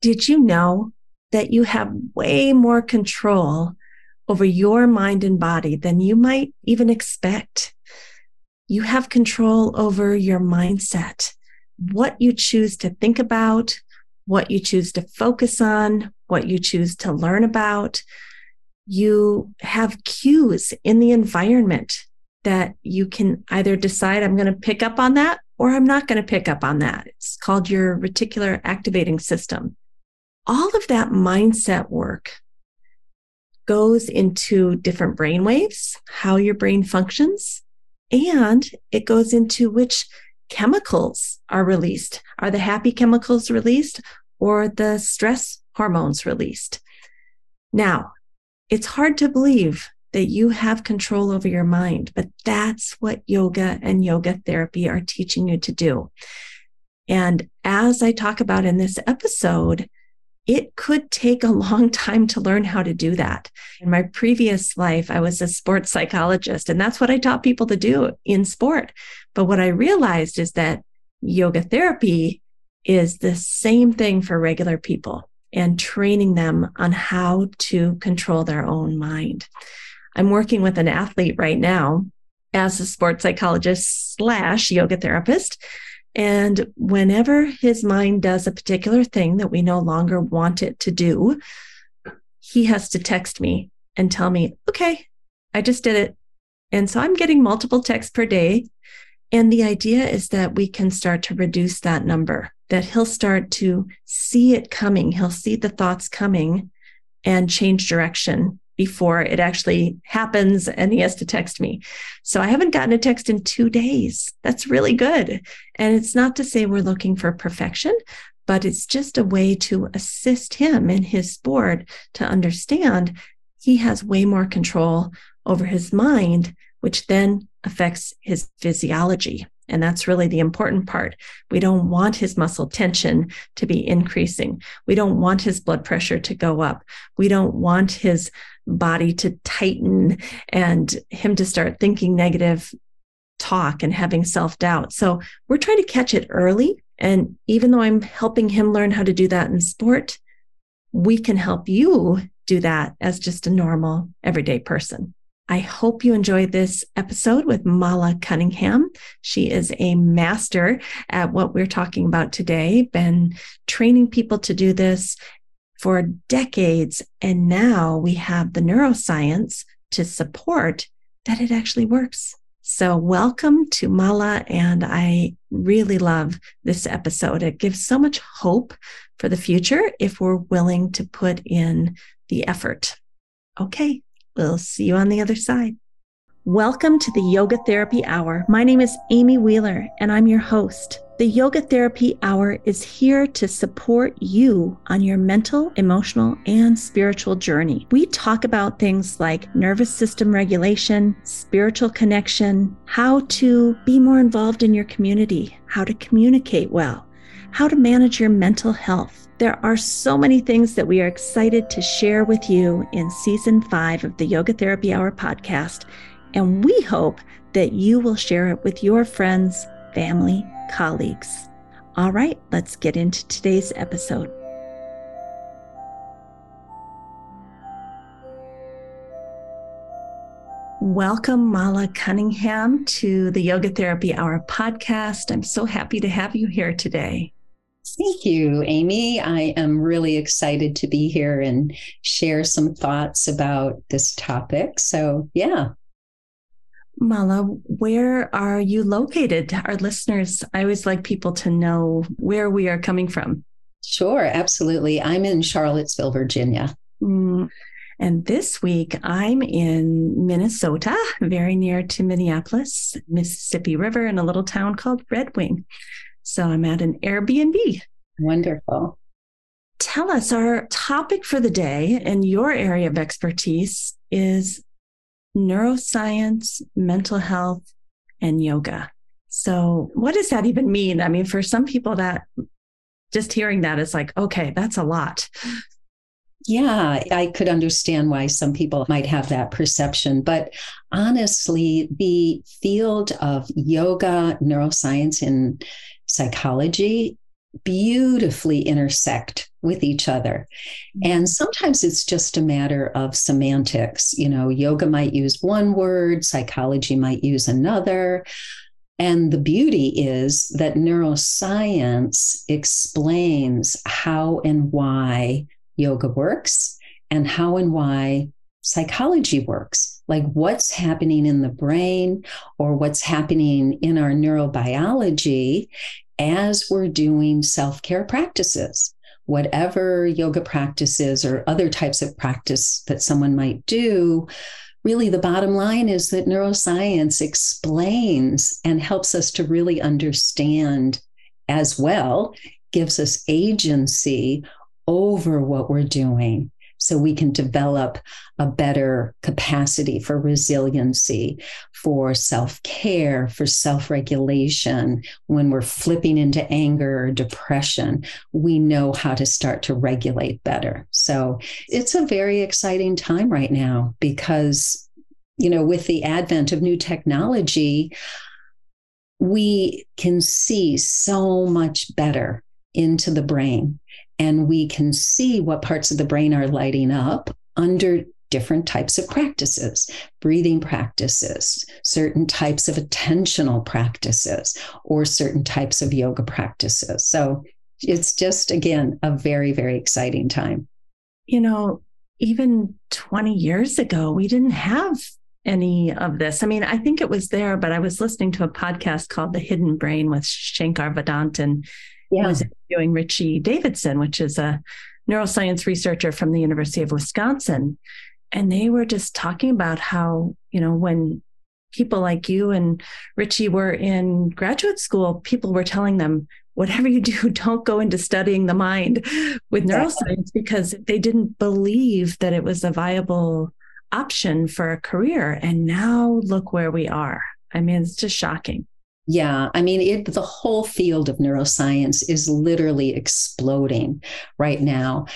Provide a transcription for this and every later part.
Did you know that you have way more control over your mind and body than you might even expect? You have control over your mindset, what you choose to think about, what you choose to focus on, what you choose to learn about. You have cues in the environment that you can either decide I'm going to pick up on that or I'm not going to pick up on that. It's called your reticular activating system. All of that mindset work goes into different brain waves, how your brain functions, and it goes into which chemicals are released. Are the happy chemicals released or the stress hormones released? Now, it's hard to believe that you have control over your mind, but that's what yoga and yoga therapy are teaching you to do. And as I talk about in this episode, it could take a long time to learn how to do that. In my previous life, I was a sports psychologist, and that's what I taught people to do in sport. But what I realized is that yoga therapy is the same thing for regular people and training them on how to control their own mind. I'm working with an athlete right now as a sports psychologist slash yoga therapist and whenever his mind does a particular thing that we no longer want it to do, he has to text me and tell me, okay, I just did it. And so I'm getting multiple texts per day. And the idea is that we can start to reduce that number, that he'll start to see it coming. He'll see the thoughts coming and change direction before it actually happens and he has to text me. So I haven't gotten a text in two days. That's really good. And it's not to say we're looking for perfection, but it's just a way to assist him in his sport to understand he has way more control over his mind, which then affects his physiology. And that's really the important part. We don't want his muscle tension to be increasing. We don't want his blood pressure to go up. We don't want his body to tighten and him to start thinking negative talk and having self doubt. So we're trying to catch it early. And even though I'm helping him learn how to do that in sport, we can help you do that as just a normal, everyday person. I hope you enjoyed this episode with Mala Cunningham. She is a master at what we're talking about today, been training people to do this for decades. And now we have the neuroscience to support that it actually works. So, welcome to Mala. And I really love this episode. It gives so much hope for the future if we're willing to put in the effort. Okay, We'll see you on the other side. Welcome to the Yoga Therapy Hour. My name is Amy Wheeler, and I'm your host. The Yoga Therapy Hour is here to support you on your mental, emotional, and spiritual journey. We talk about things like nervous system regulation, spiritual connection, how to be more involved in your community, how to communicate well, how to manage your mental health there are so many things that we are excited to share with you in season five of the Yoga Therapy Hour podcast. And we hope that you will share it with your friends, family, colleagues. All right, let's get into today's episode. Welcome, Mala Cunningham, to the Yoga Therapy Hour podcast. I'm so happy to have you here today. Thank you, Amy. I am really excited to be here and share some thoughts about this topic. So, yeah. Mala, where are you located? Our listeners, I always like people to know where we are coming from. Sure, absolutely. I'm in Charlottesville, Virginia. Mm. And this week I'm in Minnesota, very near to Minneapolis, Mississippi River, in a little town called Red Wing. So I'm at an Airbnb. Wonderful. Tell us our topic for the day and your area of expertise is neuroscience, mental health, and yoga. So, what does that even mean? I mean, for some people, that just hearing that is like, okay, that's a lot. Yeah, I could understand why some people might have that perception. But honestly, the field of yoga, neuroscience, and psychology beautifully intersect with each other. Mm-hmm. And sometimes it's just a matter of semantics. You know, yoga might use one word, psychology might use another. And the beauty is that neuroscience explains how and why yoga works and how and why psychology works, like what's happening in the brain or what's happening in our neurobiology as we're doing self care practices. Whatever yoga practices or other types of practice that someone might do, really the bottom line is that neuroscience explains and helps us to really understand as well, gives us agency over what we're doing so we can develop a better capacity for resiliency, for self care, for self regulation. When we're flipping into anger or depression, we know how to start to regulate better. So it's a very exciting time right now because, you know, with the advent of new technology, we can see so much better into the brain and we can see what parts of the brain are lighting up under different types of practices, breathing practices, certain types of attentional practices, or certain types of yoga practices. So it's just, again, a very, very exciting time. You know, even 20 years ago, we didn't have any of this. I mean, I think it was there, but I was listening to a podcast called The Hidden Brain with Shankar Vedantam yeah. was interviewing Richie Davidson, which is a neuroscience researcher from the University of Wisconsin. And they were just talking about how, you know, when people like you and Richie were in graduate school, people were telling them, whatever you do, don't go into studying the mind with neuroscience because they didn't believe that it was a viable option for a career. And now look where we are. I mean, it's just shocking. Yeah, I mean, it, the whole field of neuroscience is literally exploding right now.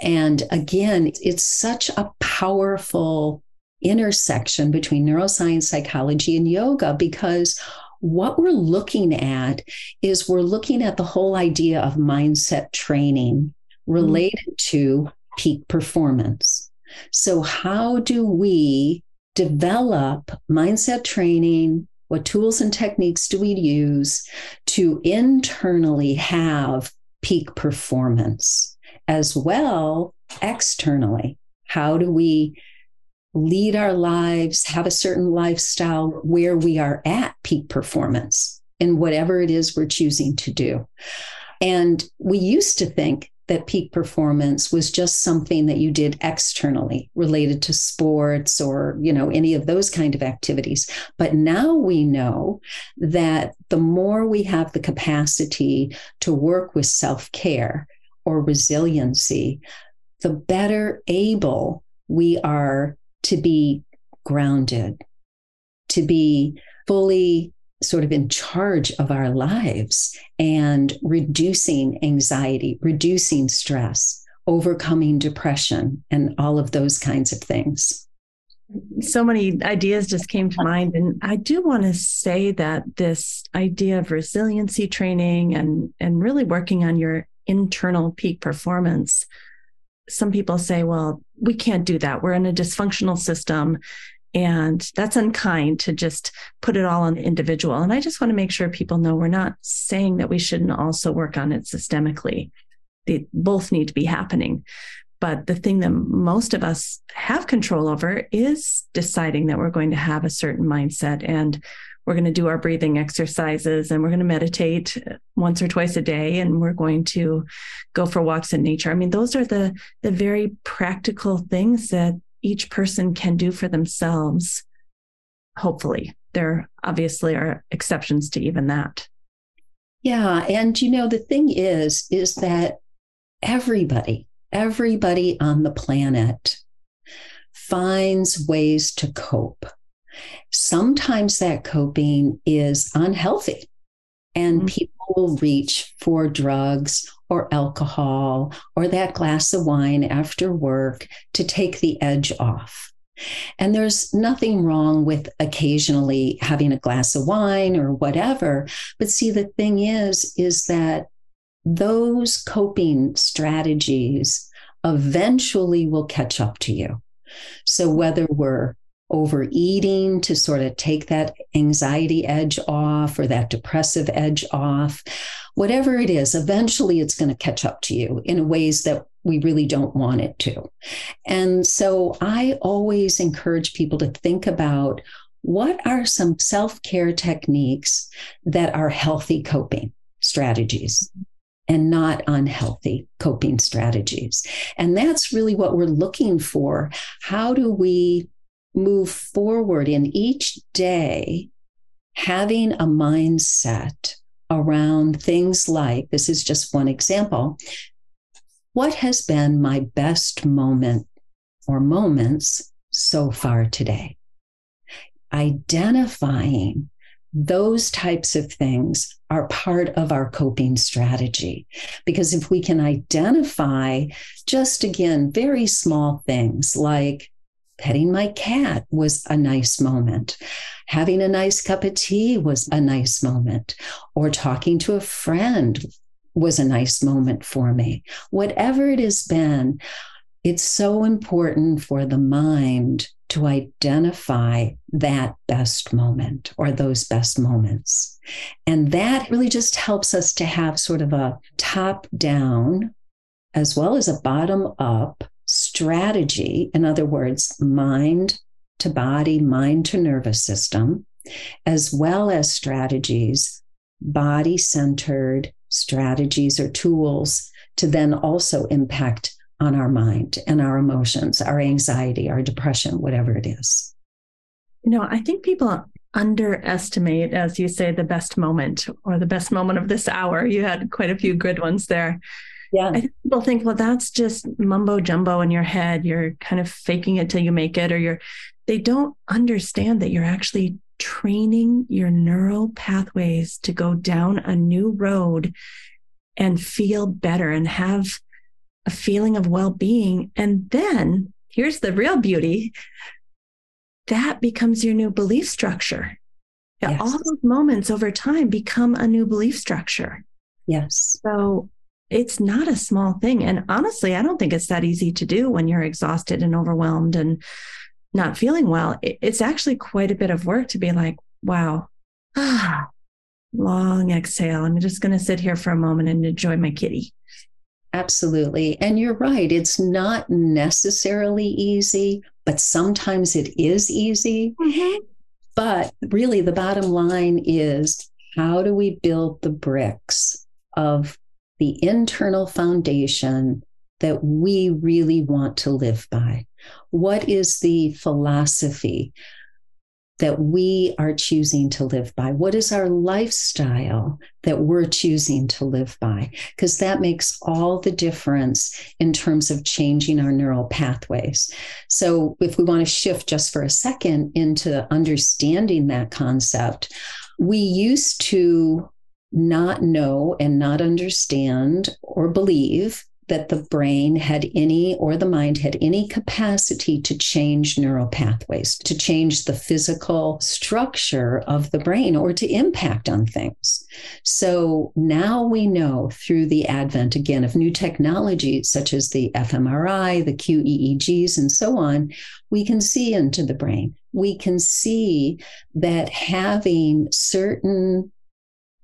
And again, it's such a powerful intersection between neuroscience, psychology, and yoga because what we're looking at is we're looking at the whole idea of mindset training related mm-hmm. to peak performance. So, how do we develop mindset training, what tools and techniques do we use to internally have peak performance as well externally? How do we lead our lives, have a certain lifestyle where we are at peak performance in whatever it is we're choosing to do? And we used to think that peak performance was just something that you did externally related to sports or you know any of those kind of activities. But now we know that the more we have the capacity to work with self-care or resiliency the better able we are to be grounded to be fully sort of in charge of our lives and reducing anxiety, reducing stress, overcoming depression, and all of those kinds of things. So many ideas just came to mind. And I do want to say that this idea of resiliency training and, and really working on your internal peak performance. Some people say, well, we can't do that. We're in a dysfunctional system and that's unkind to just put it all on the individual. And I just want to make sure people know we're not saying that we shouldn't also work on it systemically. They both need to be happening. But the thing that most of us have control over is deciding that we're going to have a certain mindset and we're going to do our breathing exercises and we're going to meditate once or twice a day and we're going to go for walks in nature. I mean, those are the the very practical things that each person can do for themselves. Hopefully, there obviously are exceptions to even that. Yeah. And, you know, the thing is, is that everybody, everybody on the planet finds ways to cope. Sometimes that coping is unhealthy, and mm-hmm. people will reach for drugs or alcohol or that glass of wine after work to take the edge off. And there's nothing wrong with occasionally having a glass of wine or whatever. But see, the thing is, is that those coping strategies eventually will catch up to you. So, whether we're overeating to sort of take that anxiety edge off or that depressive edge off, whatever it is, eventually it's going to catch up to you in ways that we really don't want it to. And so I always encourage people to think about what are some self care techniques that are healthy coping strategies and not unhealthy coping strategies. And that's really what we're looking for. How do we move forward in each day having a mindset around things like this is just one example. What has been my best moment or moments so far today? Identifying those types of things are part of our coping strategy. Because if we can identify just again, very small things like petting my cat was a nice moment. Having a nice cup of tea was a nice moment. Or talking to a friend was a nice moment for me. Whatever it has been, it's so important for the mind to identify that best moment or those best moments. And that really just helps us to have sort of a top down as well as a bottom up strategy, in other words, mind to body, mind to nervous system, as well as strategies, body centered strategies or tools to then also impact on our mind and our emotions, our anxiety, our depression, whatever it is. You know, I think people underestimate, as you say, the best moment or the best moment of this hour. You had quite a few good ones there. Yeah. I think people think, well, that's just mumbo jumbo in your head. You're kind of faking it till you make it, or you're, they don't understand that you're actually training your neural pathways to go down a new road and feel better and have a feeling of well being. And then here's the real beauty that becomes your new belief structure. Yes. All those moments over time become a new belief structure. Yes. So it's not a small thing. And honestly, I don't think it's that easy to do when you're exhausted and overwhelmed and not feeling well. It's actually quite a bit of work to be like, wow, long exhale. I'm just going to sit here for a moment and enjoy my kitty. Absolutely. And you're right. It's not necessarily easy, but sometimes it is easy. Mm-hmm. But really, the bottom line is how do we build the bricks of the internal foundation that we really want to live by? What is the philosophy that we are choosing to live by? What is our lifestyle that we're choosing to live by? Because that makes all the difference in terms of changing our neural pathways. So, if we want to shift just for a second into understanding that concept, we used to not know and not understand or believe that the brain had any or the mind had any capacity to change neural pathways, to change the physical structure of the brain or to impact on things. So now we know through the advent again of new technologies such as the fMRI, the QEEGs, and so on, we can see into the brain. We can see that having certain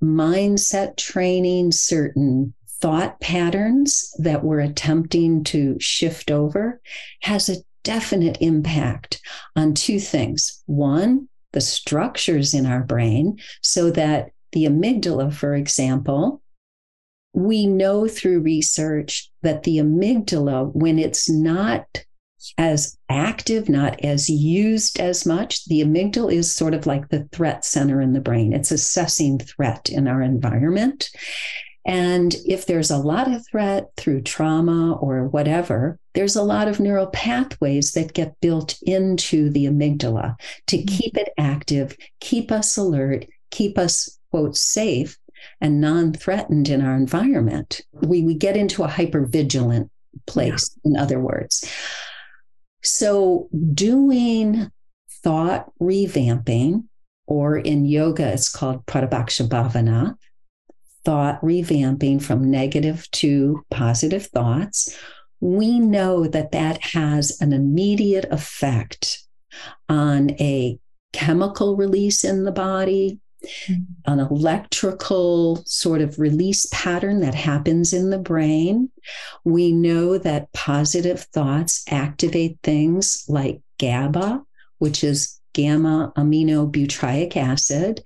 mindset training, certain thought patterns that we're attempting to shift over has a definite impact on two things. One, the structures in our brain, so that the amygdala, for example, we know through research that the amygdala, when it's not as active, not as used as much. The amygdala is sort of like the threat center in the brain. It's assessing threat in our environment. And if there's a lot of threat through trauma or whatever, there's a lot of neural pathways that get built into the amygdala to mm-hmm. keep it active, keep us alert, keep us, quote, safe and non threatened in our environment. We, we get into a hyper vigilant place, yeah. in other words. So, doing thought revamping, or in yoga, it's called Pratipaksha Bhavana, thought revamping from negative to positive thoughts, we know that that has an immediate effect on a chemical release in the body, mm-hmm. an electrical sort of release pattern that happens in the brain. We know that positive thoughts activate things like GABA, which is gamma aminobutyric acid.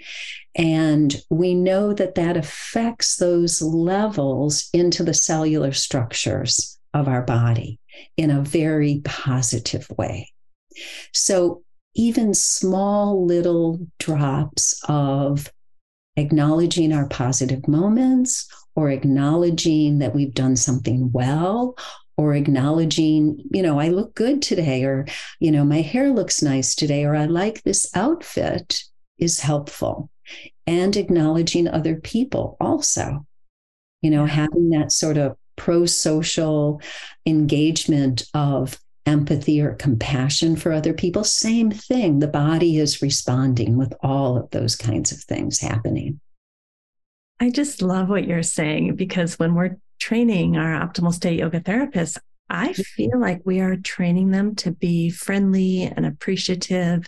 And we know that that affects those levels into the cellular structures of our body in a very positive way. So, even small little drops of acknowledging our positive moments or acknowledging that we've done something well or acknowledging, you know, I look good today, or, you know, my hair looks nice today, or I like this outfit is helpful. And acknowledging other people also, you know, having that sort of pro social engagement of empathy or compassion for other people. Same thing. The body is responding with all of those kinds of things happening. I just love what you're saying because when we're training our optimal state yoga therapists, I mm-hmm. feel like we are training them to be friendly and appreciative,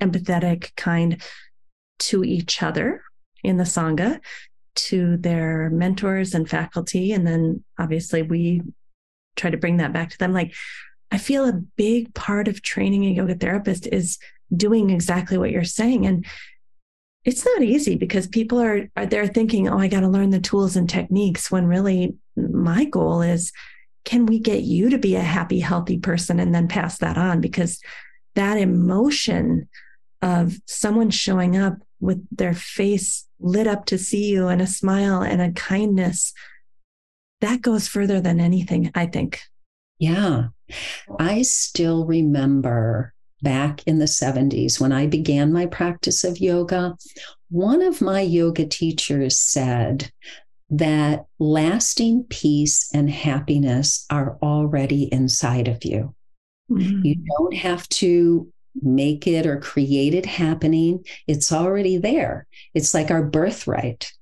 empathetic, kind to each other in the Sangha, to their mentors and faculty. And then obviously we try to bring that back to them. Like, I feel a big part of training a yoga therapist is doing exactly what you're saying. And it's not easy because people are, are they're thinking, oh, I got to learn the tools and techniques when really my goal is can we get you to be a happy, healthy person and then pass that on? Because that emotion of someone showing up with their face lit up to see you and a smile and a kindness, that goes further than anything, I think. Yeah. I still remember back in the 70s when I began my practice of yoga, one of my yoga teachers said that lasting peace and happiness are already inside of you. Mm-hmm. You don't have to make it or create it happening. It's already there. It's like our birthright.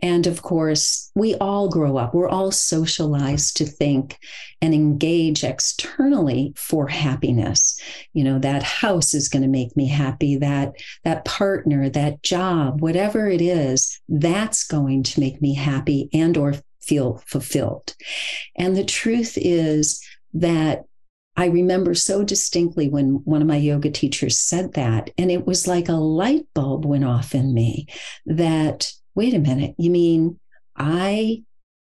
And of course, we all grow up, we're all socialized to think and engage externally for happiness. You know, that house is going to make me happy, that that partner, that job, whatever it is, that's going to make me happy and or feel fulfilled. And the truth is that I remember so distinctly when one of my yoga teachers said that, and it was like a light bulb went off in me that, wait a minute, you mean I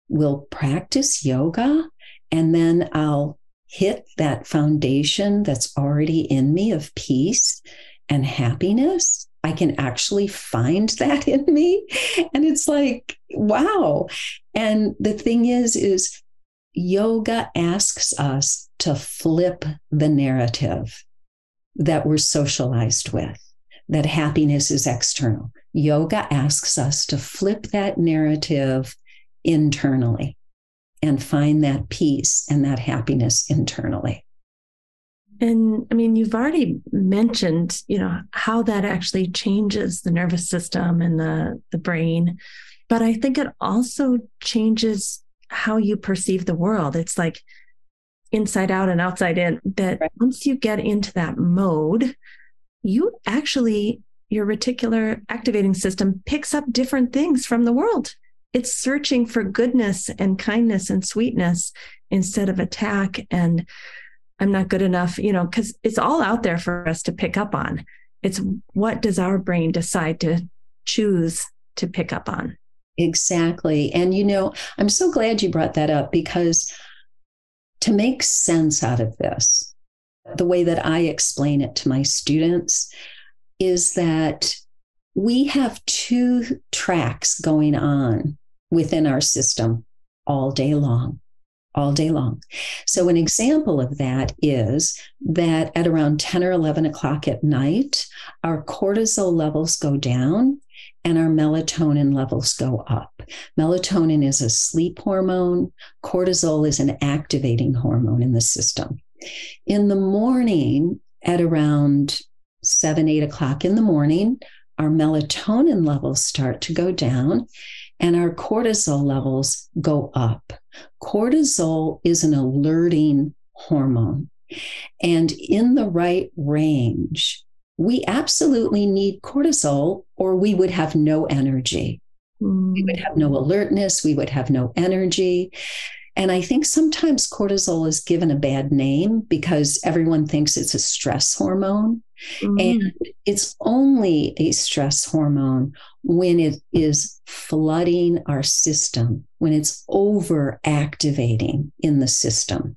will practice yoga and then I'll hit that foundation that's already in me of peace and happiness? I can actually find that in me. And it's like, wow. And the thing is, is yoga asks us to flip the narrative that we're socialized with, that happiness is external. Yoga asks us to flip that narrative internally and find that peace and that happiness internally. And I mean, you've already mentioned, you know, how that actually changes the nervous system and the, the brain. But I think it also changes how you perceive the world. It's like inside out and outside in that right. once you get into that mode, you actually, your reticular activating system picks up different things from the world. It's searching for goodness and kindness and sweetness instead of attack and I'm not good enough, you know, because it's all out there for us to pick up on. It's what does our brain decide to choose to pick up on? Exactly. And, you know, I'm so glad you brought that up because to make sense out of this, the way that I explain it to my students is that we have two tracks going on within our system all day long. All day long. So, an example of that is that at around 10 or 11 o'clock at night, our cortisol levels go down and our melatonin levels go up. Melatonin is a sleep hormone, cortisol is an activating hormone in the system. In the morning, at around seven, eight o'clock in the morning, our melatonin levels start to go down and our cortisol levels go up. Cortisol is an alerting hormone. And in the right range, we absolutely need cortisol or we would have no energy. Mm. We would have no alertness, we would have no energy. And I think sometimes cortisol is given a bad name because everyone thinks it's a stress hormone. Mm. And it's only a stress hormone when it is flooding our system, when it's over activating in the system.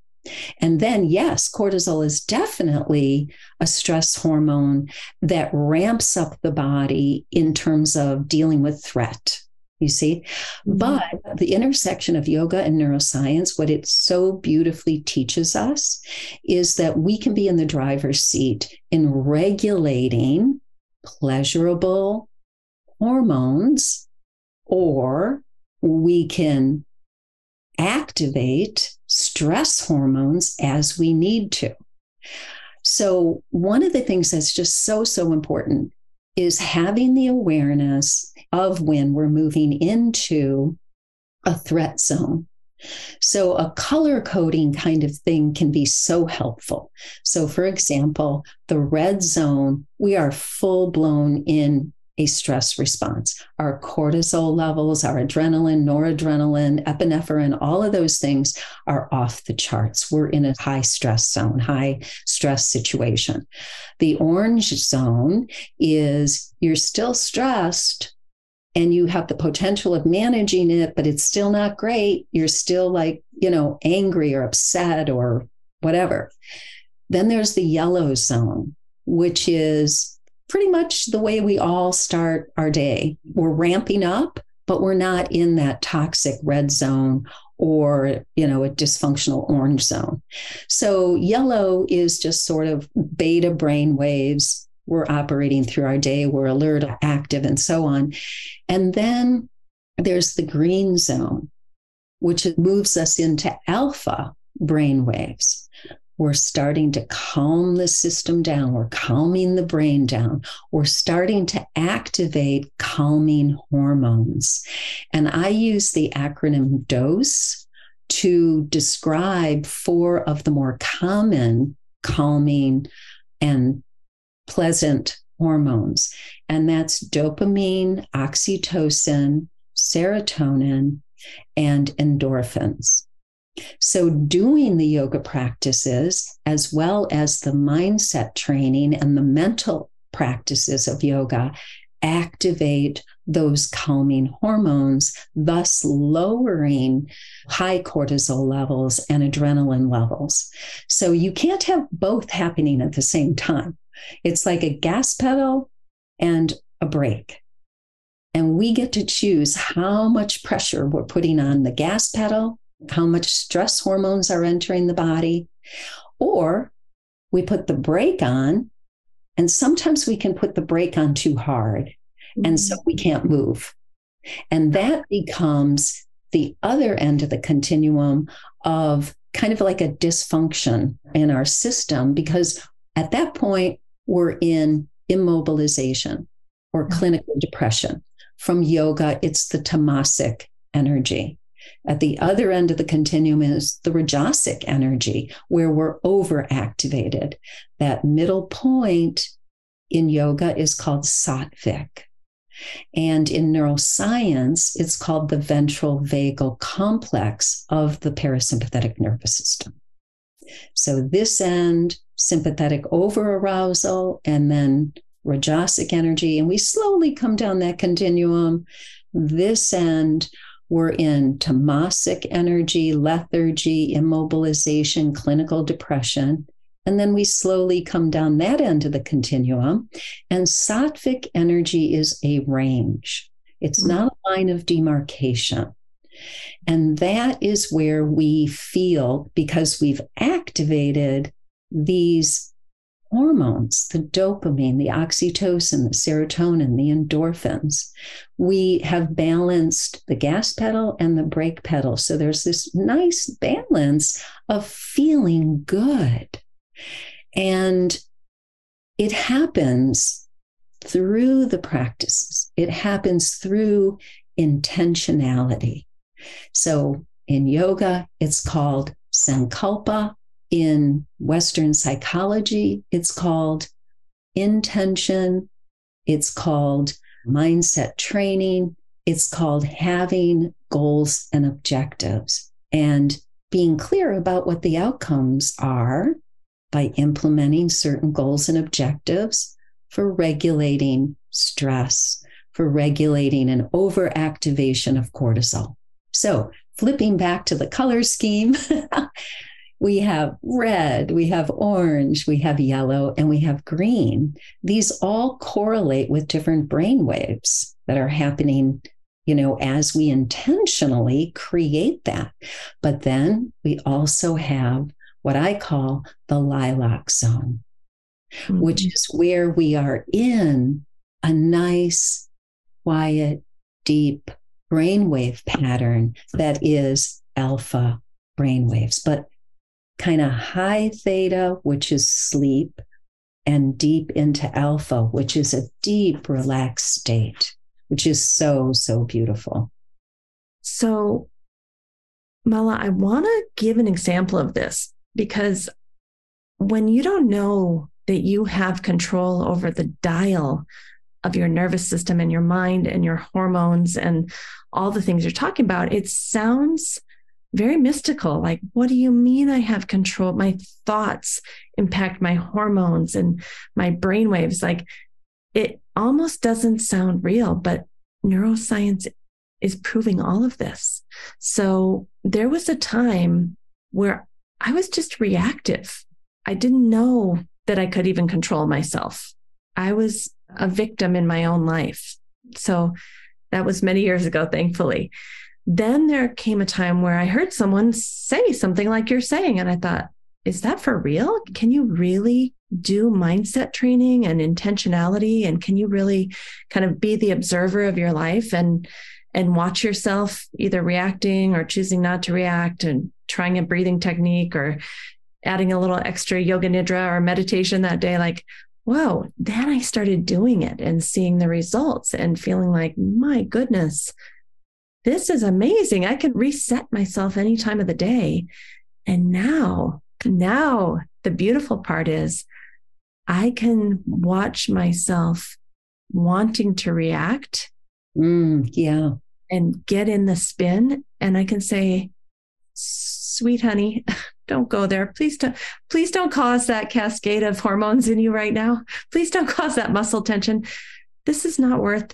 And then, yes, cortisol is definitely a stress hormone that ramps up the body in terms of dealing with threat you see. Mm-hmm. But the intersection of yoga and neuroscience, what it so beautifully teaches us is that we can be in the driver's seat in regulating pleasurable hormones, or we can activate stress hormones as we need to. So, one of the things that's just so, so important is having the awareness of when we're moving into a threat zone. So, a color coding kind of thing can be so helpful. So, for example, the red zone, we are full blown in a stress response. Our cortisol levels, our adrenaline, noradrenaline, epinephrine, all of those things are off the charts. We're in a high stress zone, high stress situation. The orange zone is you're still stressed and you have the potential of managing it, but it's still not great. You're still like, you know, angry or upset or whatever. Then there's the yellow zone, which is pretty much the way we all start our day. We're ramping up, but we're not in that toxic red zone or you know a dysfunctional orange zone. So yellow is just sort of beta brain waves. We're operating through our day. We're alert active and so on. And then there's the green zone which moves us into alpha brain waves we're starting to calm the system down. We're calming the brain down. We're starting to activate calming hormones. And I use the acronym DOSE to describe four of the more common calming and pleasant hormones. And that's dopamine, oxytocin, serotonin, and endorphins. So, doing the yoga practices, as well as the mindset training and the mental practices of yoga, activate those calming hormones, thus lowering high cortisol levels and adrenaline levels. So, you can't have both happening at the same time. It's like a gas pedal and a brake. And we get to choose how much pressure we're putting on the gas pedal how much stress hormones are entering the body, or we put the brake on, and sometimes we can put the brake on too hard, mm-hmm. and so we can't move. And that becomes the other end of the continuum of kind of like a dysfunction in our system, because at that point, we're in immobilization or mm-hmm. clinical depression. From yoga, it's the tamasic energy. At the other end of the continuum is the rajasic energy, where we're overactivated. That middle point in yoga is called sattvic. And in neuroscience, it's called the ventral vagal complex of the parasympathetic nervous system. So, this end, sympathetic over arousal, and then rajasic energy. And we slowly come down that continuum. This end, we're in tamasic energy, lethargy, immobilization, clinical depression. And then we slowly come down that end of the continuum. And sattvic energy is a range, it's mm-hmm. not a line of demarcation. And that is where we feel, because we've activated these hormones, the dopamine, the oxytocin, the serotonin, the endorphins. We have balanced the gas pedal and the brake pedal. So there's this nice balance of feeling good. And it happens through the practices, it happens through intentionality. So in yoga, it's called sankalpa. In Western psychology, it's called intention. It's called mindset training. It's called having goals and objectives and being clear about what the outcomes are by implementing certain goals and objectives for regulating stress, for regulating an overactivation of cortisol. So, flipping back to the color scheme, we have red, we have orange, we have yellow, and we have green. These all correlate with different brain waves that are happening, you know, as we intentionally create that. But then we also have what I call the lilac zone, mm-hmm. which is where we are in a nice, quiet, deep brainwave pattern that is alpha brainwaves, but kind of high theta, which is sleep, and deep into alpha, which is a deep, relaxed state, which is so, so beautiful. So, Mala, I want to give an example of this because when you don't know that you have control over the dial of your nervous system and your mind and your hormones and all the things you're talking about, it sounds very mystical. Like, what do you mean I have control? My thoughts impact my hormones and my brain waves. Like, it almost doesn't sound real, but neuroscience is proving all of this. So, there was a time where I was just reactive. I didn't know that I could even control myself. I was a victim in my own life. So that was many years ago, thankfully. Then there came a time where I heard someone say something like you're saying, and I thought, is that for real? Can you really do mindset training and intentionality? And can you really kind of be the observer of your life and and watch yourself either reacting or choosing not to react and trying a breathing technique or adding a little extra yoga nidra or meditation that day like whoa then i started doing it and seeing the results and feeling like my goodness this is amazing i can reset myself any time of the day and now now the beautiful part is i can watch myself wanting to react mm, yeah and get in the spin and i can say sweet honey, don't go there. Please don't, please don't cause that cascade of hormones in you right now. Please don't cause that muscle tension. This is not worth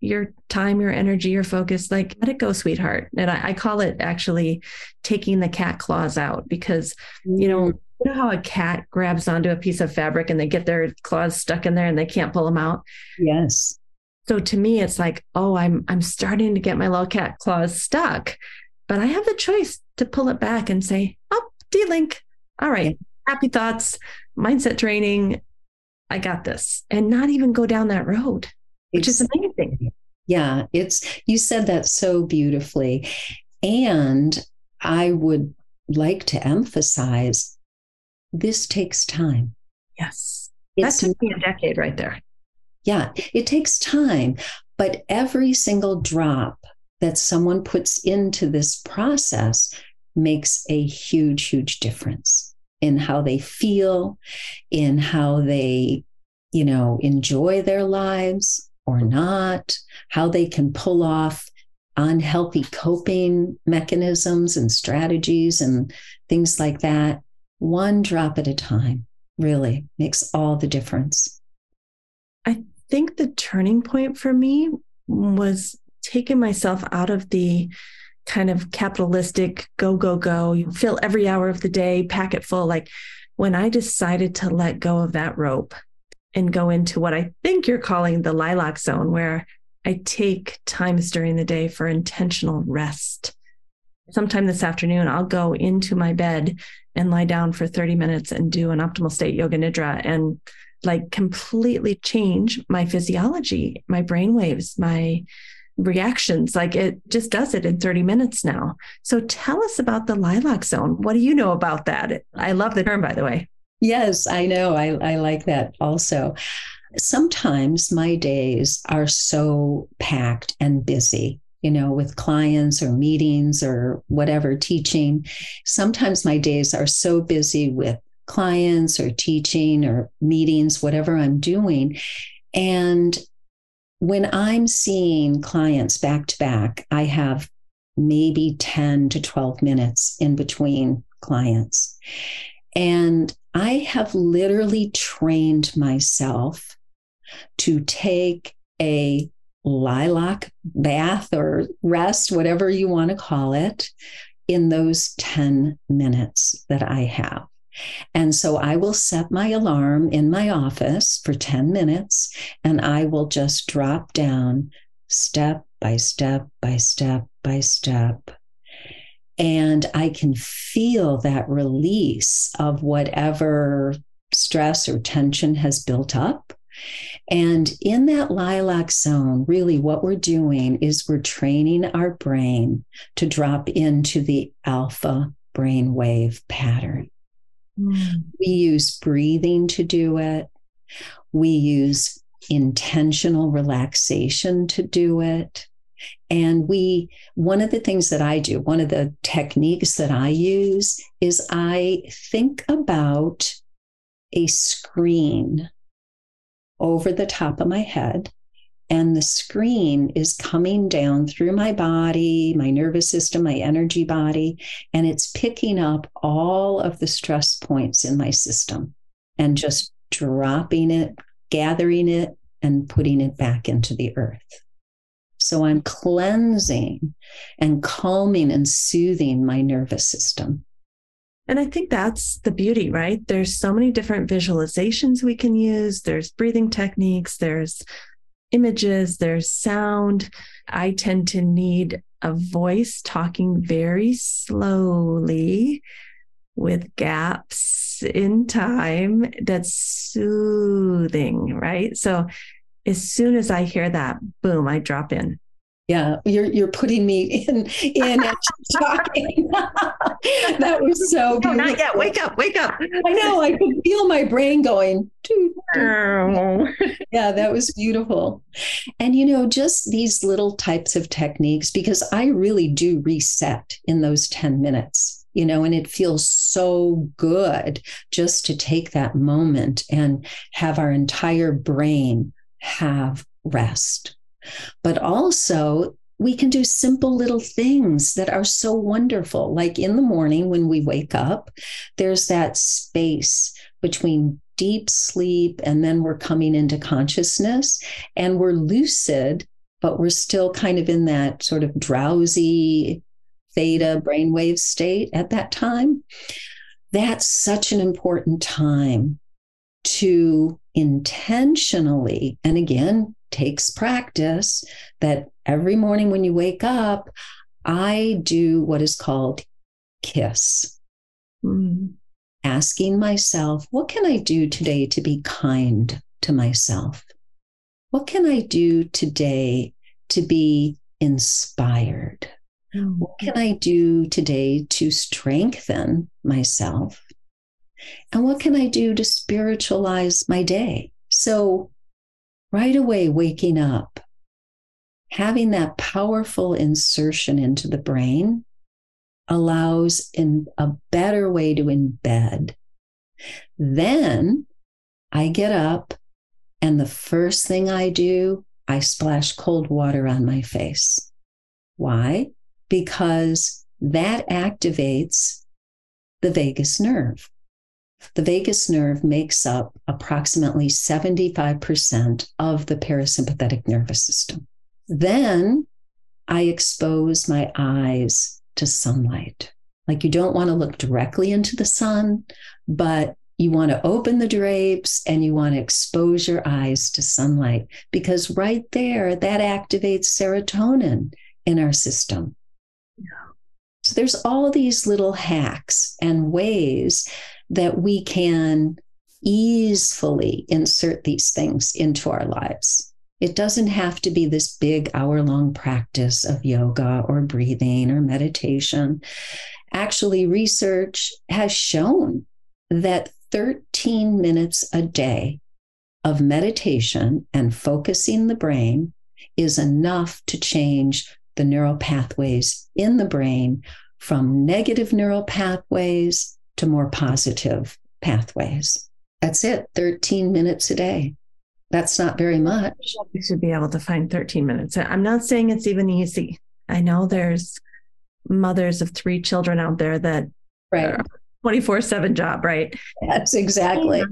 your time, your energy, your focus. Like, let it go, sweetheart. And I, I call it actually taking the cat claws out because, you know, mm. you know how a cat grabs onto a piece of fabric and they get their claws stuck in there and they can't pull them out? Yes. So to me, it's like, oh, I'm I'm starting to get my little cat claws stuck. But I have the choice to pull it back and say, oh, D-Link. All right. Happy thoughts, mindset training. I got this. And not even go down that road, which is amazing. Yeah. It's, you said that so beautifully. And I would like to emphasize this takes time. Yes. It's, that took me a decade right there. Yeah, it takes time, but every single drop that someone puts into this process makes a huge, huge difference in how they feel, in how they, you know, enjoy their lives or not, how they can pull off unhealthy coping mechanisms and strategies and things like that. One drop at a time really makes all the difference. I think the turning point for me was taking myself out of the kind of capitalistic go, go, go, you fill every hour of the day, pack it full. Like when I decided to let go of that rope and go into what I think you're calling the lilac zone, where I take times during the day for intentional rest. Sometime this afternoon, I'll go into my bed and lie down for 30 minutes and do an optimal state yoga nidra and like completely change my physiology, my brain waves, my reactions. Like it just does it in 30 minutes now. So tell us about the lilac zone. What do you know about that? I love the term, by the way. Yes, I know. I, I like that also. Sometimes my days are so packed and busy you know, with clients or meetings or whatever, teaching. Sometimes my days are so busy with clients or teaching or meetings, whatever I'm doing. And when I'm seeing clients back to back, I have maybe 10 to 12 minutes in between clients. And I have literally trained myself to take a lilac bath or rest, whatever you want to call it, in those 10 minutes that I have. And so I will set my alarm in my office for 10 minutes and I will just drop down step by step by step by step. And I can feel that release of whatever stress or tension has built up. And in that lilac zone, really what we're doing is we're training our brain to drop into the alpha brainwave pattern. Mm. We use breathing to do it. We use intentional relaxation to do it. And we, one of the things that I do, one of the techniques that I use is I think about a screen over the top of my head. And the screen is coming down through my body, my nervous system, my energy body, and it's picking up all of the stress points in my system and just dropping it, gathering it, and putting it back into the earth. So I'm cleansing and calming and soothing my nervous system. And I think that's the beauty, right? There's so many different visualizations we can use. There's breathing techniques, there's images, there's sound. I tend to need a voice talking very slowly with gaps in time that's soothing, right? So as soon as I hear that, boom, I drop in. Yeah, you're you're putting me in in talking. that was so beautiful. No, not yet. Wake up, wake up. I know. I could feel my brain going. Oh. yeah, that was beautiful. And you know, just these little types of techniques, because I really do reset in those 10 minutes you know, and it feels so good just to take that moment and have our entire brain have rest. But also, we can do simple little things that are so wonderful. Like in the morning when we wake up, there's that space between deep sleep and then we're coming into consciousness and we're lucid, but we're still kind of in that sort of drowsy theta brainwave state at that time. That's such an important time to intentionally, and again, takes practice, that every morning when you wake up, I do what is called kiss. Mm. Asking myself, what can I do today to be kind to myself? What can I do today to be inspired? Mm. What can I do today to strengthen myself? And what can I do to spiritualize my day? So, right away, waking up, having that powerful insertion into the brain allows in a better way to embed. Then I get up, and the first thing I do, I splash cold water on my face. Why? Because that activates the vagus nerve. The vagus nerve makes up approximately 75% of the parasympathetic nervous system. Then I expose my eyes to sunlight. Like you don't want to look directly into the sun, but you want to open the drapes and you want to expose your eyes to sunlight because right there, that activates serotonin in our system. So there's all these little hacks and ways that we can easily insert these things into our lives. It doesn't have to be this big hour long practice of yoga or breathing or meditation. Actually, research has shown that 13 minutes a day of meditation and focusing the brain is enough to change the neural pathways in the brain from negative neural pathways to more positive pathways. That's it, 13 minutes a day. That's not very much. You should be able to find 13 minutes. I'm not saying it's even easy. I know there's mothers of three children out there that right 24 7 job, right? That's exactly.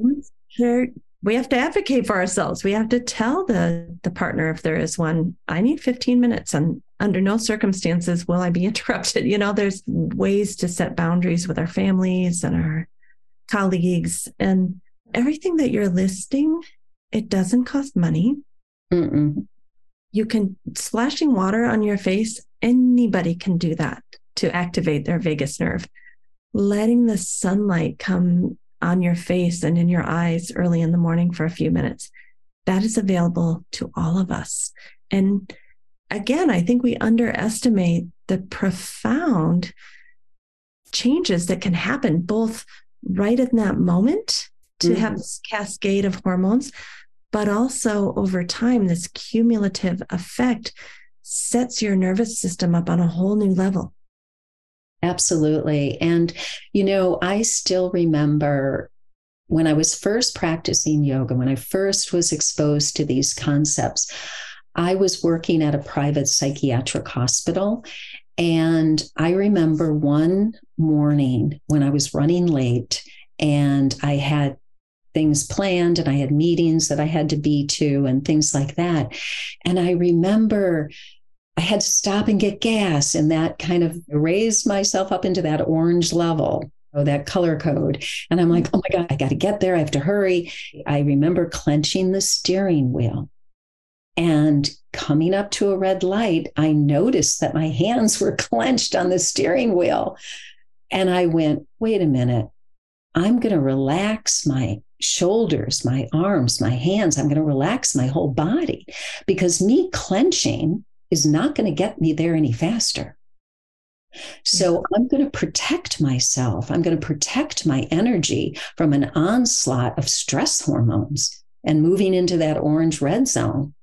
we have to advocate for ourselves. We have to tell the the partner if there is one, I need 15 minutes and under no circumstances will I be interrupted. You know, there's ways to set boundaries with our families and our colleagues and everything that you're listing, it doesn't cost money. Mm-mm. You can splashing water on your face, anybody can do that to activate their vagus nerve. Letting the sunlight come on your face and in your eyes early in the morning for a few minutes. That is available to all of us. And again, I think we underestimate the profound changes that can happen both right in that moment to mm-hmm. have this cascade of hormones, but also over time, this cumulative effect sets your nervous system up on a whole new level. Absolutely. And, you know, I still remember when I was first practicing yoga, when I first was exposed to these concepts, I was working at a private psychiatric hospital. And I remember one morning when I was running late and I had things planned and I had meetings that I had to be to and things like that. And I remember I had to stop and get gas, and that kind of raised myself up into that orange level. Oh, that color code. And I'm like, mm-hmm. oh my God, I got to get there. I have to hurry. I remember clenching the steering wheel. And coming up to a red light, I noticed that my hands were clenched on the steering wheel. And I went, wait a minute. I'm going to relax my shoulders, my arms, my hands. I'm going to relax my whole body because me clenching is not going to get me there any faster. So I'm going to protect myself. I'm going to protect my energy from an onslaught of stress hormones and moving into that orange red zone.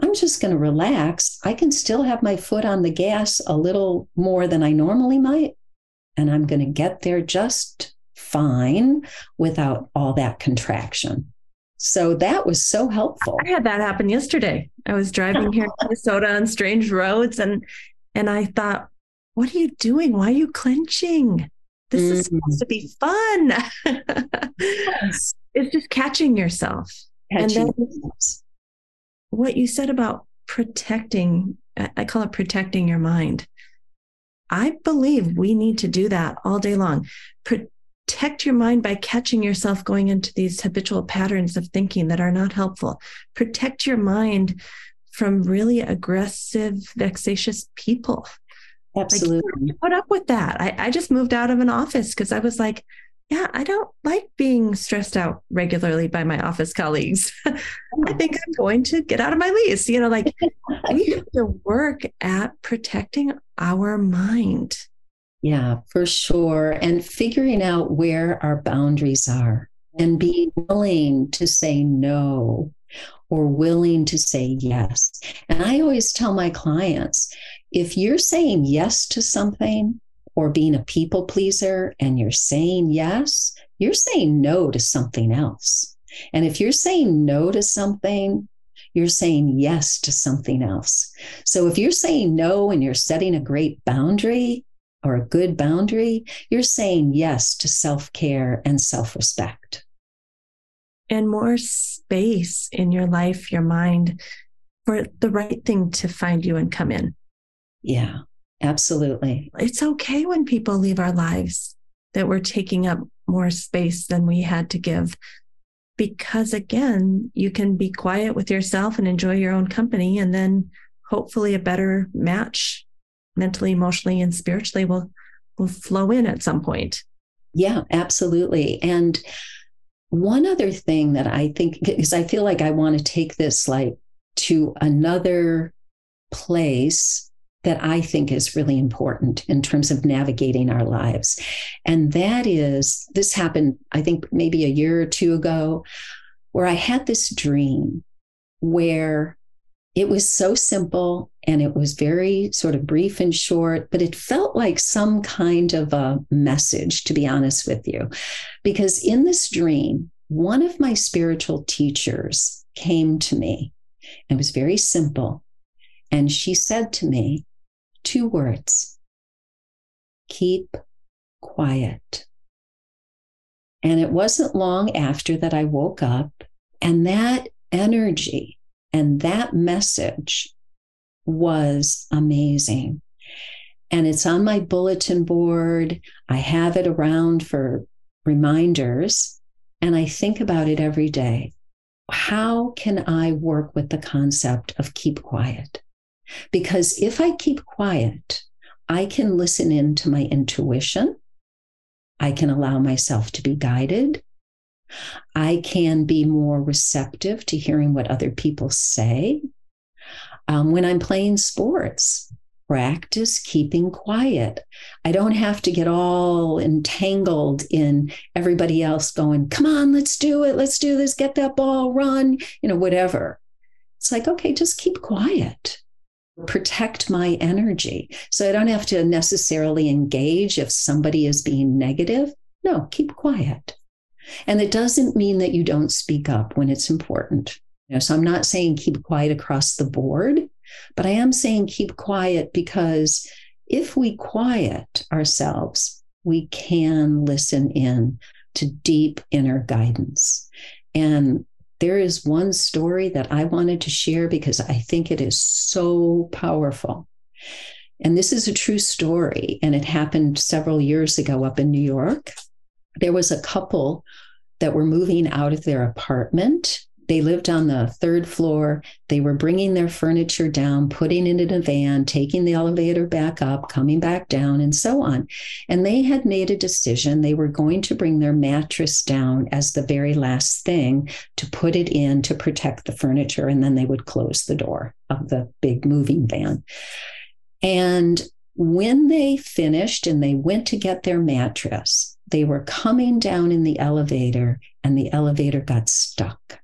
I'm just going to relax. I can still have my foot on the gas a little more than I normally might. And I'm going to get there just fine without all that contraction. So that was so helpful. I had that happen yesterday. I was driving here in Minnesota on strange roads and and I thought, what are you doing? Why are you clenching? This mm. is supposed to be fun. yes. It's just catching yourself. Catching and then what you said about protecting, I call it protecting your mind. I believe we need to do that all day long. Protect your mind by catching yourself going into these habitual patterns of thinking that are not helpful. Protect your mind from really aggressive, vexatious people. Absolutely. Like, put up with that. I, I just moved out of an office because I was like, yeah, I don't like being stressed out regularly by my office colleagues. I think I'm going to get out of my lease. You know, like we have to work at protecting our mind. Yeah, for sure. And figuring out where our boundaries are and being willing to say no or willing to say yes. And I always tell my clients if you're saying yes to something or being a people pleaser and you're saying yes, you're saying no to something else. And if you're saying no to something, you're saying yes to something else. So if you're saying no and you're setting a great boundary, or a good boundary, you're saying yes to self care and self respect. And more space in your life, your mind, for the right thing to find you and come in. Yeah, absolutely. It's okay when people leave our lives that we're taking up more space than we had to give. Because again, you can be quiet with yourself and enjoy your own company, and then hopefully a better match mentally, emotionally, and spiritually will will flow in at some point. Yeah, absolutely. And one other thing that I think because I feel like I want to take this like to another place that I think is really important in terms of navigating our lives. And that is this happened, I think maybe a year or two ago, where I had this dream where it was so simple and it was very sort of brief and short, but it felt like some kind of a message, to be honest with you. Because in this dream, one of my spiritual teachers came to me. It was very simple. And she said to me two words keep quiet. And it wasn't long after that I woke up, and that energy and that message was amazing. And it's on my bulletin board. I have it around for reminders, and I think about it every day. How can I work with the concept of keep quiet? Because if I keep quiet, I can listen in to my intuition. I can allow myself to be guided. I can be more receptive to hearing what other people say. Um, when I'm playing sports, practice keeping quiet. I don't have to get all entangled in everybody else going, come on, let's do it. Let's do this. Get that ball, run, you know, whatever. It's like, okay, just keep quiet. Protect my energy. So I don't have to necessarily engage if somebody is being negative. No, keep quiet. And it doesn't mean that you don't speak up when it's important. You know, so I'm not saying keep quiet across the board, but I am saying keep quiet because if we quiet ourselves, we can listen in to deep inner guidance. And there is one story that I wanted to share because I think it is so powerful. And this is a true story, and it happened several years ago up in New York there was a couple that were moving out of their apartment. They lived on the third floor. They were bringing their furniture down, putting it in a van, taking the elevator back up, coming back down, and so on. And they had made a decision. They were going to bring their mattress down as the very last thing to put it in to protect the furniture. And then they would close the door of the big moving van. And when they finished and they went to get their mattress, they were coming down in the elevator and the elevator got stuck.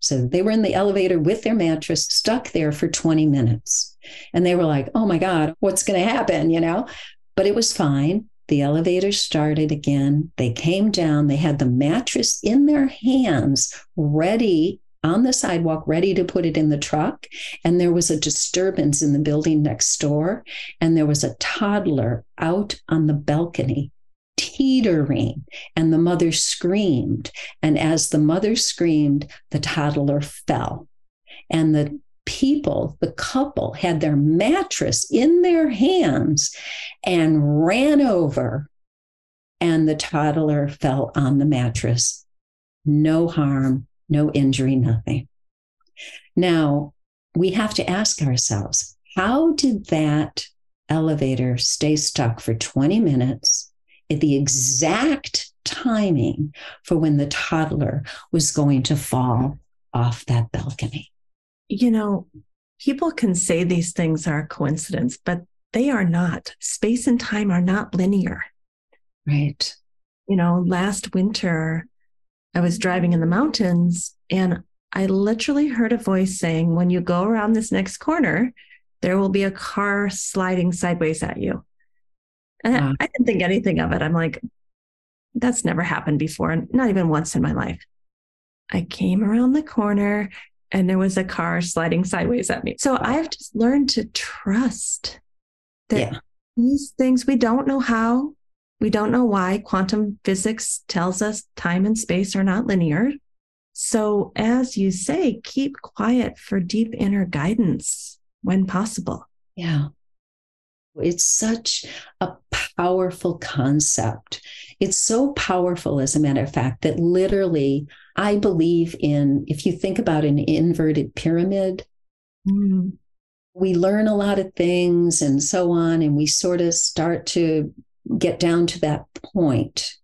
So they were in the elevator with their mattress stuck there for 20 minutes. And they were like, oh my God, what's going to happen? You know, but it was fine. The elevator started again. They came down. They had the mattress in their hands, ready on the sidewalk, ready to put it in the truck. And there was a disturbance in the building next door. And there was a toddler out on the balcony teetering, and the mother screamed. And as the mother screamed, the toddler fell. And the people, the couple, had their mattress in their hands and ran over, and the toddler fell on the mattress. No harm, no injury, nothing. Now, we have to ask ourselves how did that elevator stay stuck for 20 minutes at the exact timing for when the toddler was going to fall off that balcony. You know, people can say these things are a coincidence, but they are not. Space and time are not linear. Right. You know, last winter, I was driving in the mountains and I literally heard a voice saying, when you go around this next corner, there will be a car sliding sideways at you. And wow. Uh-huh. I didn't think anything of it. I'm like, that's never happened before, not even once in my life. I came around the corner and there was a car sliding sideways at me. So I've just learned to trust that yeah. these things we don't know how, we don't know why. Quantum physics tells us time and space are not linear. So, as you say, keep quiet for deep inner guidance when possible. Yeah. It's such a powerful concept. It's so powerful, as a matter of fact, that literally I believe in, if you think about an inverted pyramid, mm. we learn a lot of things and so on, and we sort of start to get down to that point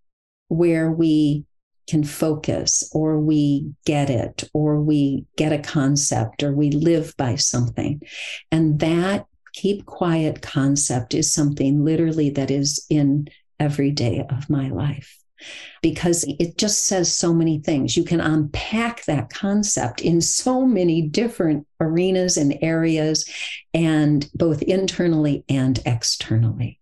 where we can focus or we get it or we get a concept or we live by something. And that keep quiet concept is something literally that is in every day of my life. because it just says so many things. You can unpack that concept in so many different arenas and areas, and both internally and externally.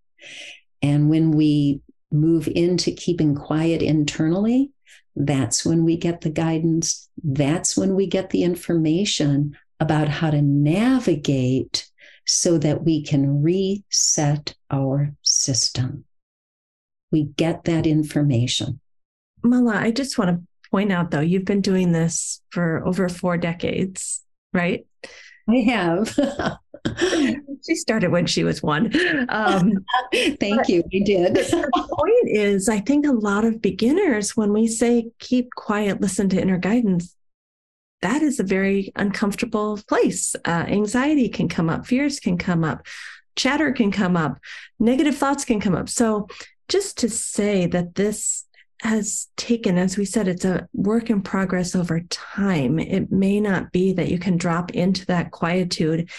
And when we move into keeping quiet internally, that's when we get the guidance. That's when we get the information about how to navigate so that we can reset our system. We get that information. Mala, I just want to point out though, you've been doing this for over four decades, right? I have. she started when she was one. Um, Thank you. We did. the point is, I think a lot of beginners, when we say keep quiet, listen to inner guidance, that is a very uncomfortable place. Uh, anxiety can come up, fears can come up, chatter can come up, negative thoughts can come up. So, just to say that this has taken, as we said, it's a work in progress over time. It may not be that you can drop into that quietude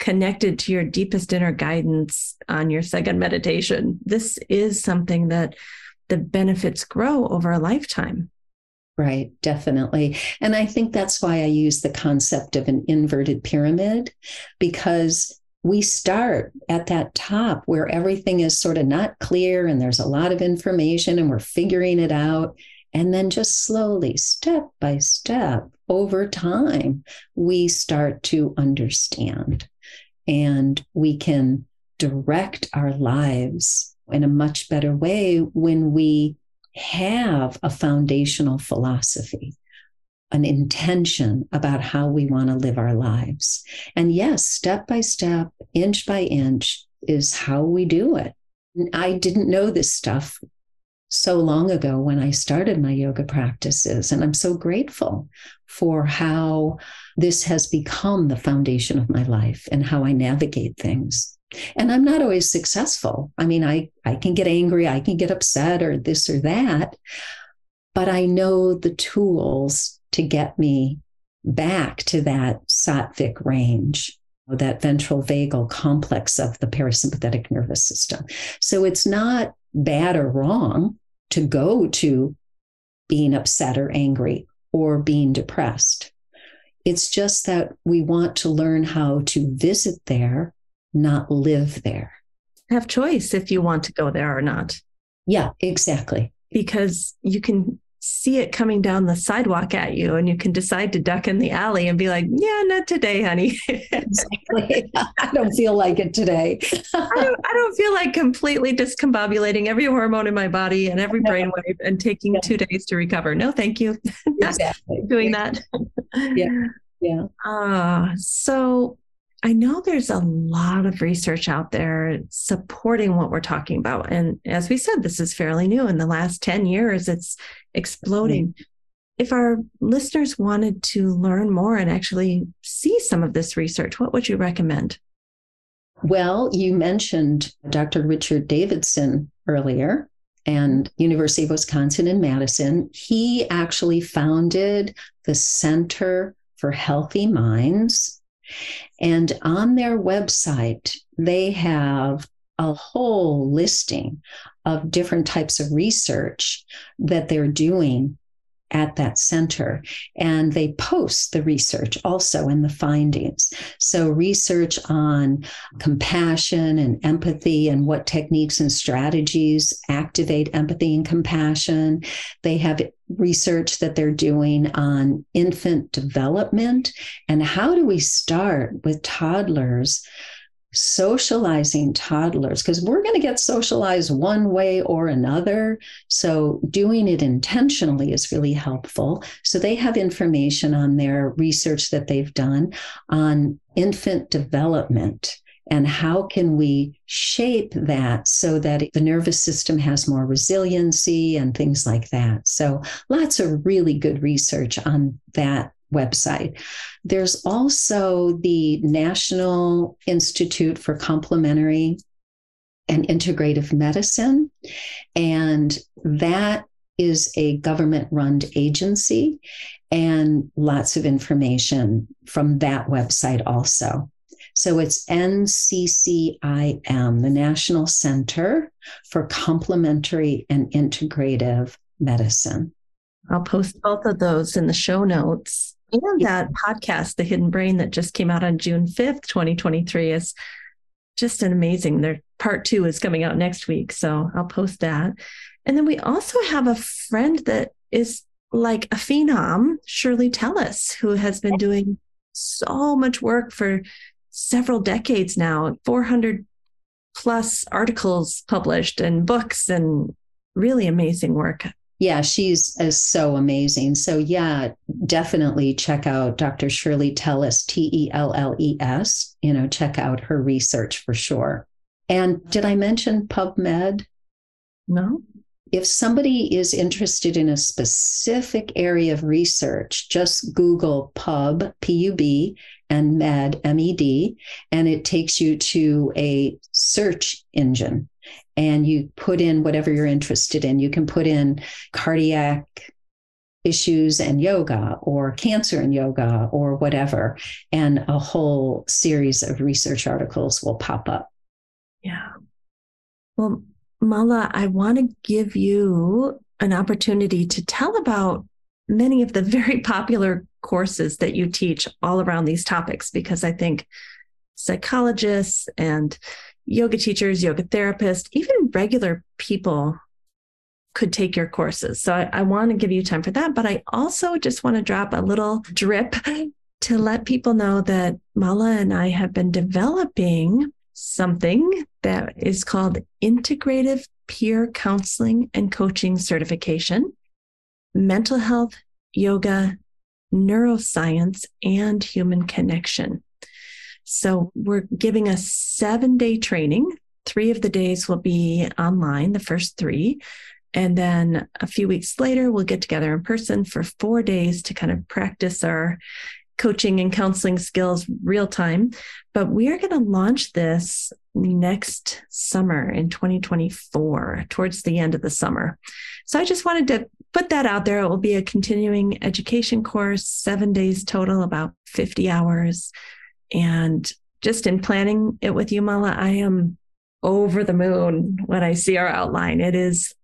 connected to your deepest inner guidance on your second meditation. This is something that the benefits grow over a lifetime. Right, definitely. And I think that's why I use the concept of an inverted pyramid because we start at that top where everything is sort of not clear and there's a lot of information and we're figuring it out. And then just slowly, step by step, over time, we start to understand and we can direct our lives in a much better way when we have a foundational philosophy an intention about how we want to live our lives. And yes, step by step, inch by inch is how we do it. I didn't know this stuff so long ago when I started my yoga practices. And I'm so grateful for how this has become the foundation of my life and how I navigate things. And I'm not always successful. I mean, I, I can get angry, I can get upset or this or that, but I know the tools to get me back to that sattvic range, that ventral vagal complex of the parasympathetic nervous system. So it's not bad or wrong to go to being upset or angry or being depressed. It's just that we want to learn how to visit there, not live there. Have choice if you want to go there or not. Yeah, exactly. Because you can see it coming down the sidewalk at you and you can decide to duck in the alley and be like yeah not today honey exactly i don't feel like it today I, don't, I, don't, feel like completely discombobulating every hormone in my body and every brainwave and taking yeah. two days to recover no thank you exactly. doing that yeah yeah uh, so I know there's a lot of research out there supporting what we're talking about. And as we said, this is fairly new. In the last 10 years, it's exploding. Mm-hmm. If our listeners wanted to learn more and actually see some of this research, what would you recommend? Well, you mentioned Dr. Richard Davidson earlier and University of Wisconsin in Madison. He actually founded the Center for Healthy Minds and on their website, they have a whole listing of different types of research that they're doing at that center. And they post the research also in the findings. So, research on compassion and empathy and what techniques and strategies activate empathy and compassion. They have research that they're doing on infant development and how do we start with toddlers socializing toddlers because we're going to get socialized one way or another. So, doing it intentionally is really helpful. So, they have information on their research that they've done on infant development and how can we shape that so that the nervous system has more resiliency and things like that. So, lots of really good research on that website. There's also the National Institute for Complementary and Integrative Medicine, and that is a government run agency, and lots of information from that website also. So it's NCCIM, the National Center for Complementary and Integrative Medicine. I'll post both of those in the show notes. And that podcast, The Hidden Brain, that just came out on June 5th, 2023, is just an amazing. Their part two is coming out next week. So I'll post that. And then we also have a friend that is like a phenom, Shirley Telles, who has been doing so much work for several decades now 400 plus articles published and books and really amazing work yeah, she's is so amazing. So yeah, definitely check out Dr. Shirley Telles, T E L L E S. You know, check out her research for sure. And did I mention PubMed? No. If somebody is interested in a specific area of research, just Google Pub, P U B, and Med, M E D, and it takes you to a search engine and you put in whatever you're interested in. You can put in cardiac issues and yoga or cancer and yoga or whatever, and a whole series of research articles will pop up. Yeah. Well, Mala, I want to give you an opportunity to tell about many of the very popular courses that you teach all around these topics because I think psychologists and yoga teachers, yoga therapists, even regular people could take your courses. So I, I want to give you time for that. But I also just want to drop a little drip to let people know that Mala and I have been developing something that is called Integrative Peer Counseling and Coaching Certification, Mental Health, Yoga, Neuroscience, and Human Connection. So we're giving a seven day training. Three of the days will be online, the first three. And then a few weeks later, we'll get together in person for four days to kind of practice our coaching and counseling skills real time. But we are going to launch this next summer in 2024, towards the end of the summer. So I just wanted to put that out there. It will be a continuing education course, seven days total, about 50 hours. And just in planning it with you, Mala, I am over the moon when I see our outline. It is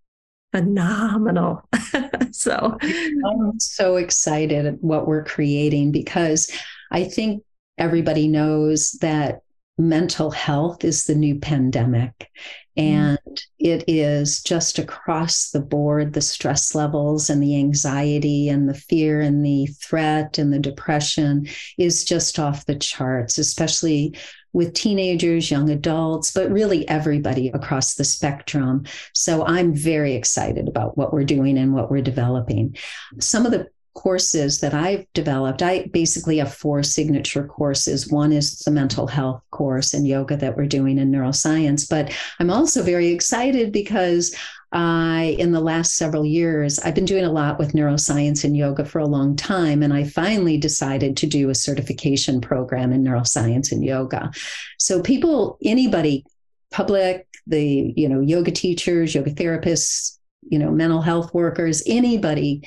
phenomenal. so I'm so excited at what we're creating because I think everybody knows that mental health is the new pandemic. Mm-hmm. And it is just across the board the stress levels and the anxiety and the fear and the threat and the depression is just off the charts, especially with teenagers, young adults, but really everybody across the spectrum. So I'm very excited about what we're doing and what we're developing. Some of the courses that I've developed, I basically have four signature courses. One is the mental health course and yoga that we're doing in neuroscience. But I'm also very excited because I, in the last several years, I've been doing a lot with neuroscience and yoga for a long time. And I finally decided to do a certification program in neuroscience and yoga. So people, anybody, public, the, you know, yoga teachers, yoga therapists, you know, mental health workers, anybody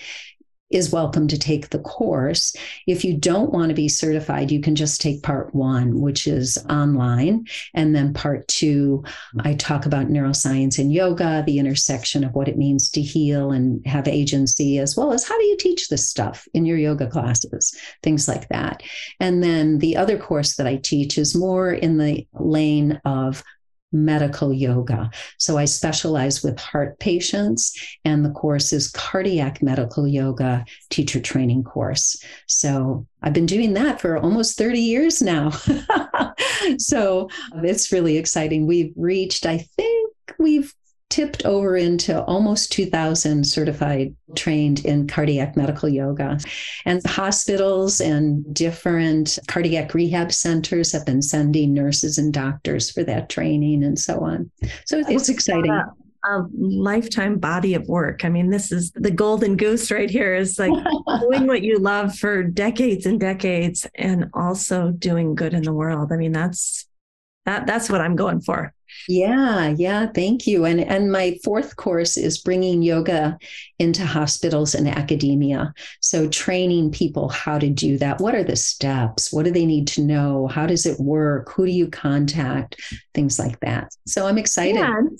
is welcome to take the course. If you don't want to be certified, you can just take part one, which is online. And then part two, mm-hmm. I talk about neuroscience and yoga, the intersection of what it means to heal and have agency, as well as how do you teach this stuff in your yoga classes, things like that. And then the other course that I teach is more in the lane of medical yoga. So I specialize with heart patients, and the course is cardiac medical yoga teacher training course. So I've been doing that for almost 30 years now. so it's really exciting. We've reached, I think we've tipped over into almost 2000 certified trained in cardiac medical yoga and hospitals and different cardiac rehab centers have been sending nurses and doctors for that training and so on so it's exciting a lifetime body of work. I mean, this is the golden goose right here is like doing what you love for decades and decades and also doing good in the world. I mean, that's That, that's what I'm going for. Yeah, yeah, thank you. And and my fourth course is bringing yoga into hospitals and academia. So training people how to do that. What are the steps? What do they need to know? How does it work? Who do you contact? Things like that. So I'm excited. And,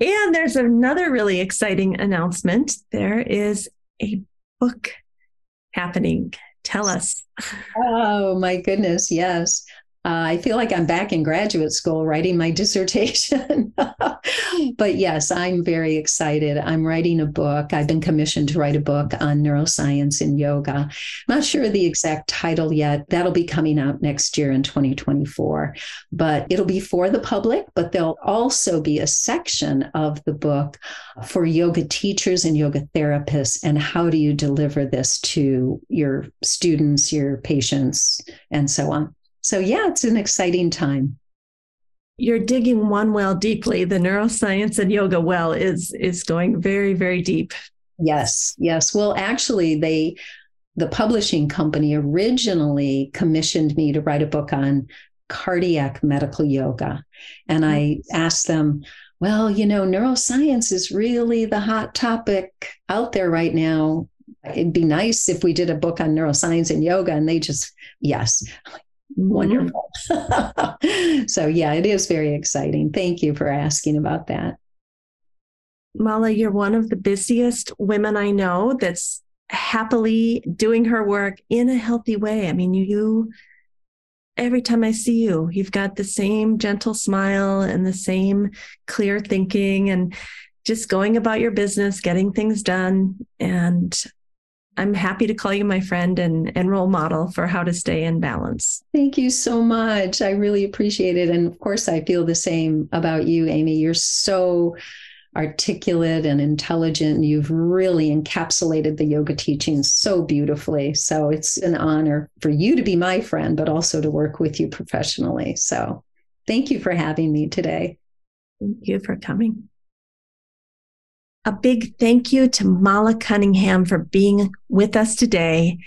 and there's another really exciting announcement. There is a book happening. Tell us. Oh my goodness, yes. Uh, I feel like I'm back in graduate school writing my dissertation. but yes, I'm very excited. I'm writing a book. I've been commissioned to write a book on neuroscience and yoga. Not sure the exact title yet. That'll be coming out next year in 2024. But it'll be for the public, but there'll also be a section of the book for yoga teachers and yoga therapists. And how do you deliver this to your students, your patients, and so on? So, yeah, it's an exciting time. You're digging one well deeply. The neuroscience and yoga well is is going very very deep. Yes, yes. Well, actually, they the publishing company originally commissioned me to write a book on cardiac medical yoga, and I asked them, well, you know, neuroscience is really the hot topic out there right now. It'd be nice if we did a book on neuroscience and yoga. And they just, yes. Mm-hmm. Mm-hmm. wonderful. so, yeah, it is very exciting. Thank you for asking about that. Mala, you're one of the busiest women I know that's happily doing her work in a healthy way. I mean, you, every time I see you, you've got the same gentle smile and the same clear thinking and just going about your business, getting things done. And I'm happy to call you my friend and, and role model for how to stay in balance. Thank you so much. I really appreciate it. And of course, I feel the same about you, Amy. You're so articulate and intelligent. You've really encapsulated the yoga teachings so beautifully. So it's an honor for you to be my friend, but also to work with you professionally. So thank you for having me today. Thank you for coming. A big thank you to Mala Cunningham for being with us today.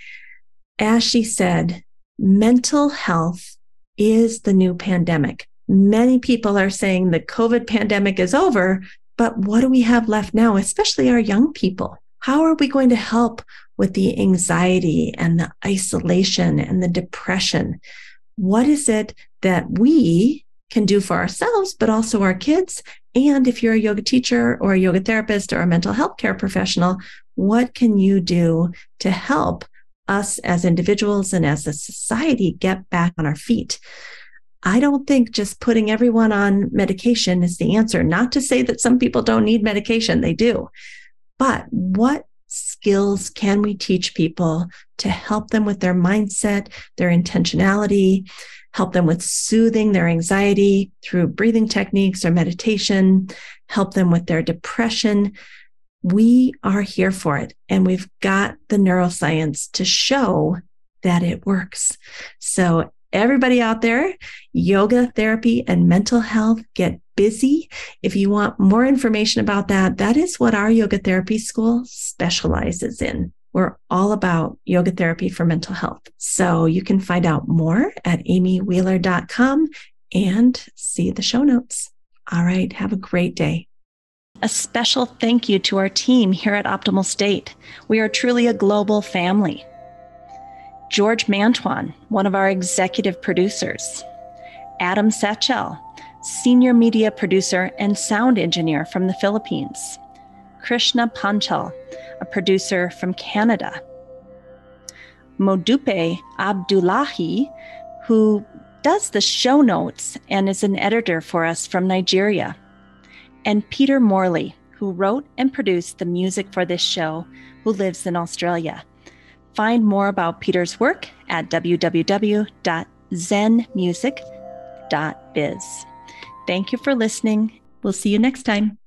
As she said, mental health is the new pandemic. Many people are saying the COVID pandemic is over, but what do we have left now, especially our young people? How are we going to help with the anxiety and the isolation and the depression? What is it that we can do for ourselves, but also our kids. And if you're a yoga teacher or a yoga therapist or a mental health care professional, what can you do to help us as individuals and as a society get back on our feet? I don't think just putting everyone on medication is the answer. Not to say that some people don't need medication, they do. But what skills can we teach people to help them with their mindset, their intentionality, help them with soothing their anxiety through breathing techniques or meditation, help them with their depression. We are here for it. And we've got the neuroscience to show that it works. So everybody out there, yoga therapy and mental health get busy. If you want more information about that, that is what our yoga therapy school specializes in. We're all about yoga therapy for mental health. So you can find out more at amywheeler.com and see the show notes. All right. Have a great day. A special thank you to our team here at Optimal State. We are truly a global family. George Mantuan, one of our executive producers. Adam Satchel, senior media producer and sound engineer from the Philippines. Krishna Panchal, a producer from Canada. Modupe Abdullahi, who does the show notes and is an editor for us from Nigeria. And Peter Morley, who wrote and produced the music for this show, who lives in Australia. Find more about Peter's work at www.zenmusic.biz. Thank you for listening. We'll see you next time.